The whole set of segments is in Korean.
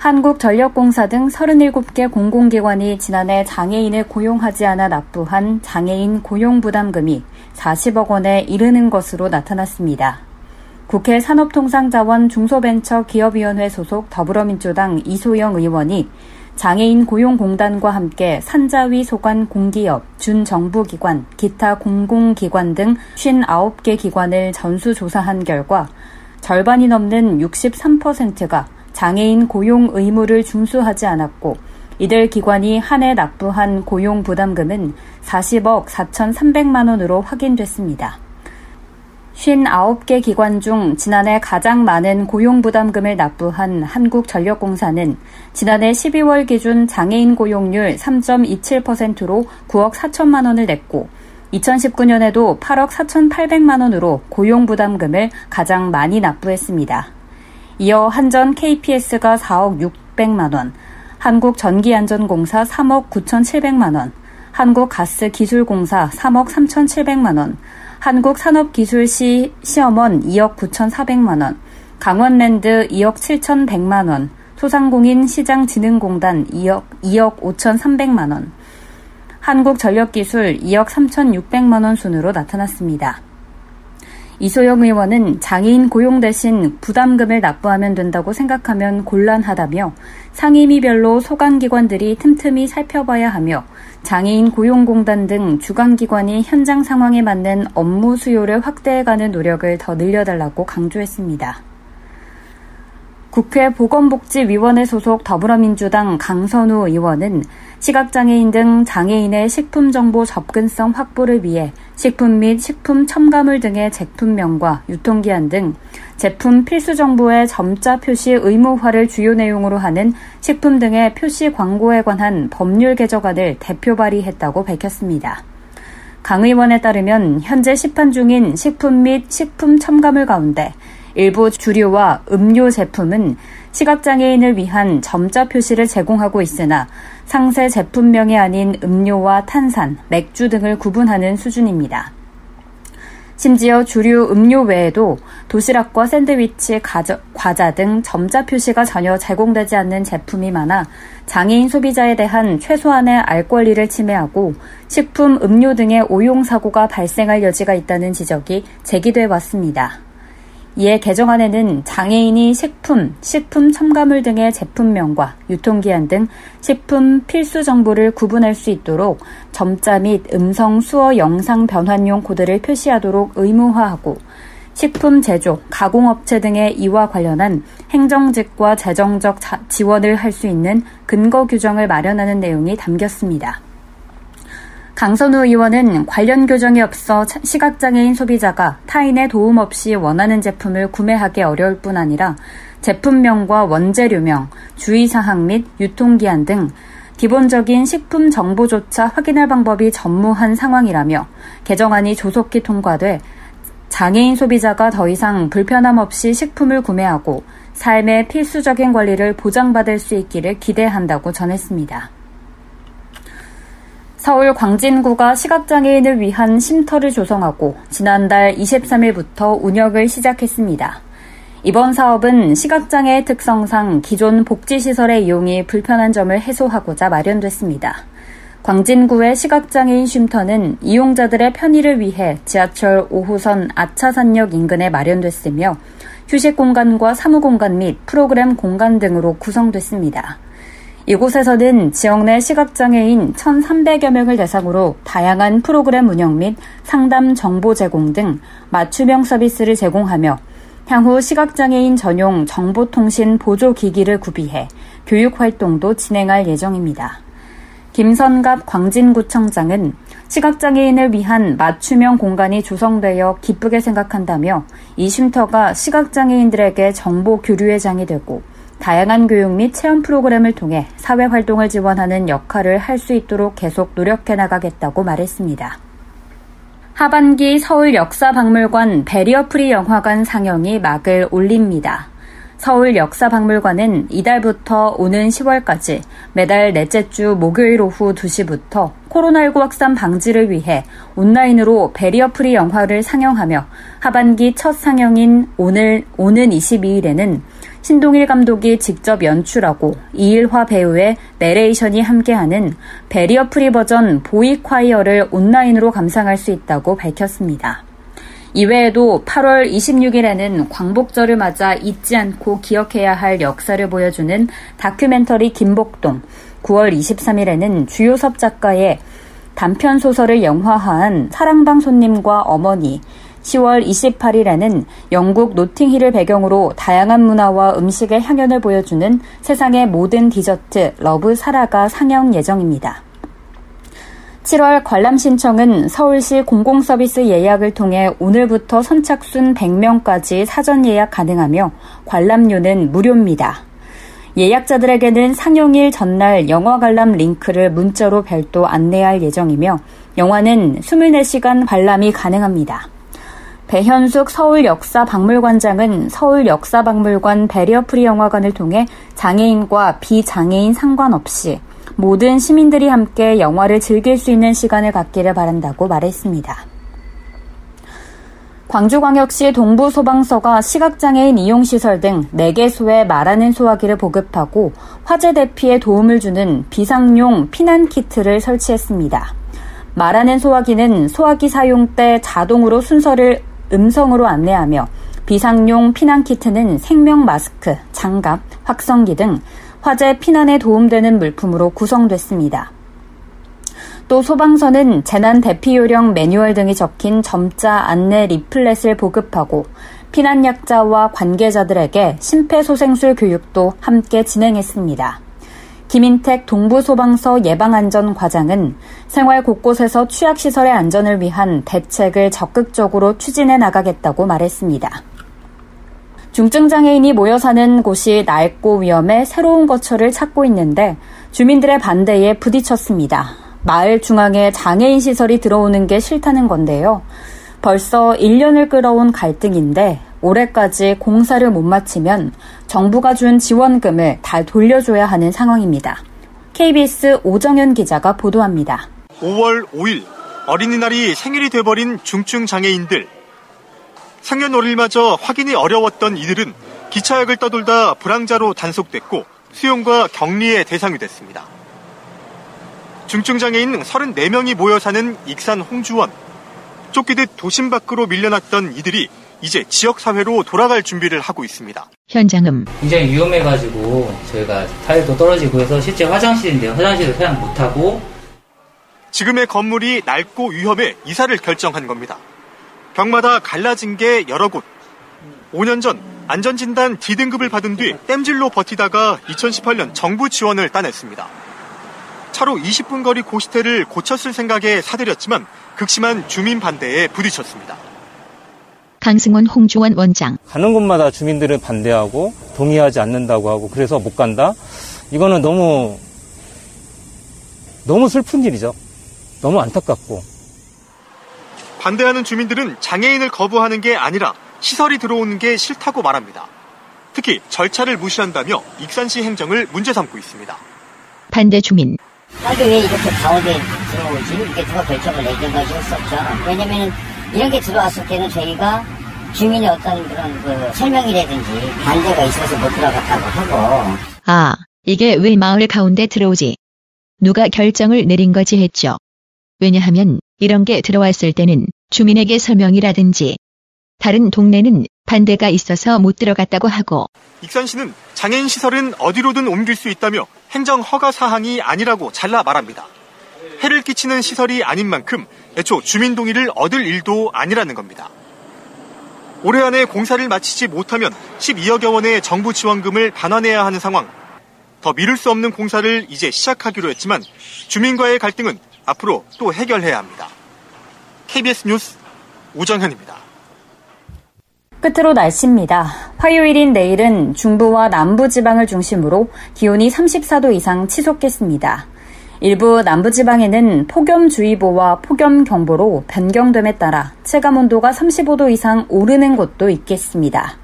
한국전력공사 등 37개 공공기관이 지난해 장애인을 고용하지 않아 납부한 장애인 고용부담금이 40억 원에 이르는 것으로 나타났습니다. 국회 산업통상자원 중소벤처기업위원회 소속 더불어민주당 이소영 의원이 장애인 고용공단과 함께 산자위 소관 공기업, 준정부기관, 기타 공공기관 등 59개 기관을 전수조사한 결과 절반이 넘는 63%가 장애인 고용 의무를 준수하지 않았고 이들 기관이 한 해 납부한 고용 부담금은 40억 4,300만 원으로 확인됐습니다. 59개 기관 중 지난해 가장 많은 고용부담금을 납부한 한국전력공사는 지난해 12월 기준 장애인 고용률 3.27%로 9억 4천만 원을 냈고 2019년에도 8억 4,800만 원으로 고용부담금을 가장 많이 납부했습니다. 이어 한전 KPS가 4억 600만 원, 한국전기안전공사 3억 9,700만 원, 한국가스기술공사 3억 3,700만 원, 한국산업기술시 시험원 2억 9,400만 원, 강원랜드 2억 7,100만 원, 소상공인 시장진흥공단 2억, 2억 5,300만 원, 한국전력기술 2억 3,600만 원 순으로 나타났습니다. 이소영 의원은 장애인 고용 대신 부담금을 납부하면 된다고 생각하면 곤란하다며 상임위별로 소관기관들이 틈틈이 살펴봐야 하며 장애인 고용공단 등 주관기관이 현장 상황에 맞는 업무 수요를 확대해가는 노력을 더 늘려달라고 강조했습니다. 국회 보건복지위원회 소속 더불어민주당 강선우 의원은 시각장애인 등 장애인의 식품정보 접근성 확보를 위해 식품 및 식품 첨가물 등의 제품명과 유통기한 등 제품 필수 정보의 점자 표시 의무화를 주요 내용으로 하는 식품 등의 표시 광고에 관한 법률 개정안을 대표 발의했다고 밝혔습니다. 강 의원에 따르면 현재 시판 중인 식품 및 식품 첨가물 가운데 일부 주류와 음료 제품은 시각장애인을 위한 점자 표시를 제공하고 있으나 상세 제품명이 아닌 음료와 탄산, 맥주 등을 구분하는 수준입니다. 심지어 주류 음료 외에도 도시락과 샌드위치, 과자 등 점자 표시가 전혀 제공되지 않는 제품이 많아 장애인 소비자에 대한 최소한의 알 권리를 침해하고 식품, 음료 등의 오용 사고가 발생할 여지가 있다는 지적이 제기돼 왔습니다. 이에 개정안에는 장애인이 식품, 식품 첨가물 등의 제품명과 유통기한 등 식품 필수 정보를 구분할 수 있도록 점자 및 음성, 수어, 영상 변환용 코드를 표시하도록 의무화하고 식품 제조, 가공업체 등의 이와 관련한 행정직과 재정적 지원을 할 수 있는 근거 규정을 마련하는 내용이 담겼습니다. 강선우 의원은 관련 교정에 앞서 시각장애인 소비자가 타인의 도움 없이 원하는 제품을 구매하기 어려울 뿐 아니라 제품명과 원재료명, 주의사항 및 유통기한 등 기본적인 식품 정보조차 확인할 방법이 전무한 상황이라며 개정안이 조속히 통과돼 장애인 소비자가 더 이상 불편함 없이 식품을 구매하고 삶의 필수적인 권리를 보장받을 수 있기를 기대한다고 전했습니다. 서울 광진구가 시각장애인을 위한 쉼터를 조성하고 지난달 23일부터 운영을 시작했습니다. 이번 사업은 시각장애 특성상 기존 복지시설의 이용이 불편한 점을 해소하고자 마련됐습니다. 광진구의 시각장애인 쉼터는 이용자들의 편의를 위해 지하철 5호선 아차산역 인근에 마련됐으며 휴식 공간과 사무 공간 및 프로그램 공간 등으로 구성됐습니다. 이곳에서는 지역 내 시각장애인 1,300여 명을 대상으로 다양한 프로그램 운영 및 상담 정보 제공 등 맞춤형 서비스를 제공하며 향후 시각장애인 전용 정보통신 보조기기를 구비해 교육 활동도 진행할 예정입니다. 김선갑 광진구청장은 시각장애인을 위한 맞춤형 공간이 조성되어 기쁘게 생각한다며 이 쉼터가 시각장애인들에게 정보 교류의 장이 되고 다양한 교육 및 체험 프로그램을 통해 사회 활동을 지원하는 역할을 할 수 있도록 계속 노력해 나가겠다고 말했습니다. 하반기 서울 역사박물관 베리어프리 영화관 상영이 막을 올립니다. 서울 역사박물관은 이달부터 오는 10월까지 매달 넷째 주 목요일 오후 2시부터 코로나19 확산 방지를 위해 온라인으로 베리어프리 영화를 상영하며 하반기 첫 상영인 오늘 오는 22일에는 신동일 감독이 직접 연출하고 이일화 배우의 내레이션이 함께하는 베리어 프리 버전 보이 콰이어를 온라인으로 감상할 수 있다고 밝혔습니다. 이외에도 8월 26일에는 광복절을 맞아 잊지 않고 기억해야 할 역사를 보여주는 다큐멘터리 김복동, 9월 23일에는 주요섭 작가의 단편 소설을 영화화한 사랑방 손님과 어머니, 10월 28일에는 영국 노팅힐을 배경으로 다양한 문화와 음식의 향연을 보여주는 세상의 모든 디저트 러브 사라가 상영 예정입니다. 7월 관람 신청은 서울시 공공서비스 예약을 통해 오늘부터 선착순 100명까지 사전 예약 가능하며 관람료는 무료입니다. 예약자들에게는 상영일 전날 영화 관람 링크를 문자로 별도 안내할 예정이며 영화는 24시간 관람이 가능합니다. 배현숙 서울역사박물관장은 서울역사박물관 베리어프리 영화관을 통해 장애인과 비장애인 상관없이 모든 시민들이 함께 영화를 즐길 수 있는 시간을 갖기를 바란다고 말했습니다. 광주광역시 동부소방서가 시각장애인 이용시설 등 4개소에 말하는 소화기를 보급하고 화재 대피에 도움을 주는 비상용 피난키트를 설치했습니다. 말하는 소화기는 소화기 사용 때 자동으로 순서를 음성으로 안내하며 비상용 피난 키트는 생명 마스크, 장갑, 확성기 등 화재 피난에 도움되는 물품으로 구성됐습니다. 또 소방서는 재난 대피 요령 매뉴얼 등이 적힌 점자 안내 리플렛을 보급하고 피난 약자와 관계자들에게 심폐소생술 교육도 함께 진행했습니다. 김인택 동부소방서 예방안전과장은 생활 곳곳에서 취약시설의 안전을 위한 대책을 적극적으로 추진해 나가겠다고 말했습니다. 중증장애인이 모여 사는 곳이 낡고 위험해 새로운 거처를 찾고 있는데 주민들의 반대에 부딪혔습니다. 마을 중앙에 장애인 시설이 들어오는 게 싫다는 건데요. 벌써 1년을 끌어온 갈등인데 올해까지 공사를 못 마치면 정부가 준 지원금을 다 돌려줘야 하는 상황입니다. KBS 오정현 기자가 보도합니다. 5월 5일 어린이날이 생일이 돼버린 중증 장애인들. 생년월일마저 확인이 어려웠던 이들은 기차역을 떠돌다 불황자로 단속됐고 수용과 격리의 대상이 됐습니다. 중증장애인 34명이 모여 사는 익산 홍주원. 쫓기듯 도심 밖으로 밀려났던 이들이 이제 지역사회로 돌아갈 준비를 하고 있습니다. 현장음. 굉장히 위험해가지고 저희가 타일도 떨어지고 해서 실제 화장실인데 화장실을 사용 못하고 지금의 건물이 낡고 위험해 이사를 결정한 겁니다. 벽마다 갈라진 게 여러 곳. 5년 전 안전진단 D등급을 받은 뒤 땜질로 버티다가 2018년 정부 지원을 따냈습니다. 차로 20분 거리 고시태를 고쳤을 생각에 사들였지만 극심한 주민 반대에 부딪혔습니다. 강승원 홍주원 원장. 가는 곳마다 주민들은 반대하고 동의하지 않는다고 하고 그래서 못 간다. 이거는 너무 너무 슬픈 일이죠. 너무 안타깝고. 반대하는 주민들은 장애인을 거부하는 게 아니라 시설이 들어오는 게 싫다고 말합니다. 특히 절차를 무시한다며 익산시 행정을 문제 삼고 있습니다. 반대 주민. 근데 왜 이렇게 가운데 들어오지? 이렇게 누가 결정을 내린 것이 없죠. 왜냐면 이런 게 들어왔을 때는 저희가 주민의 어떤 그런 그 설명이라든지 반대가 있어서 못 들어갔다고 하고. 아, 이게 왜 마을 가운데 들어오지? 누가 결정을 내린 거지 했죠. 왜냐하면 이런 게 들어왔을 때는 주민에게 설명이라든지 다른 동네는 반대가 있어서 못 들어갔다고 하고 익산시는 장애인 시설은 어디로든 옮길 수 있다며 행정 허가 사항이 아니라고 잘라 말합니다. 해를 끼치는 시설이 아닌 만큼 애초 주민 동의를 얻을 일도 아니라는 겁니다. 올해 안에 공사를 마치지 못하면 12억여 원의 정부 지원금을 반환해야 하는 상황. 더 미룰 수 없는 공사를 이제 시작하기로 했지만 주민과의 갈등은 앞으로 또 해결해야 합니다. KBS 뉴스 우정현입니다. 끝으로 날씨입니다. 화요일인 내일은 중부와 남부 지방을 중심으로 기온이 34도 이상 치솟겠습니다. 일부 남부지방에는 폭염주의보와 폭염경보로 변경됨에 따라 체감온도가 35도 이상 오르는 곳도 있겠습니다.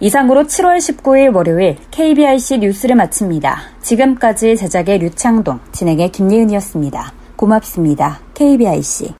이상으로 7월 19일 월요일 KBIC 뉴스를 마칩니다. 지금까지 제작의 류창동, 진행의 김예은이었습니다. 고맙습니다. KBIC.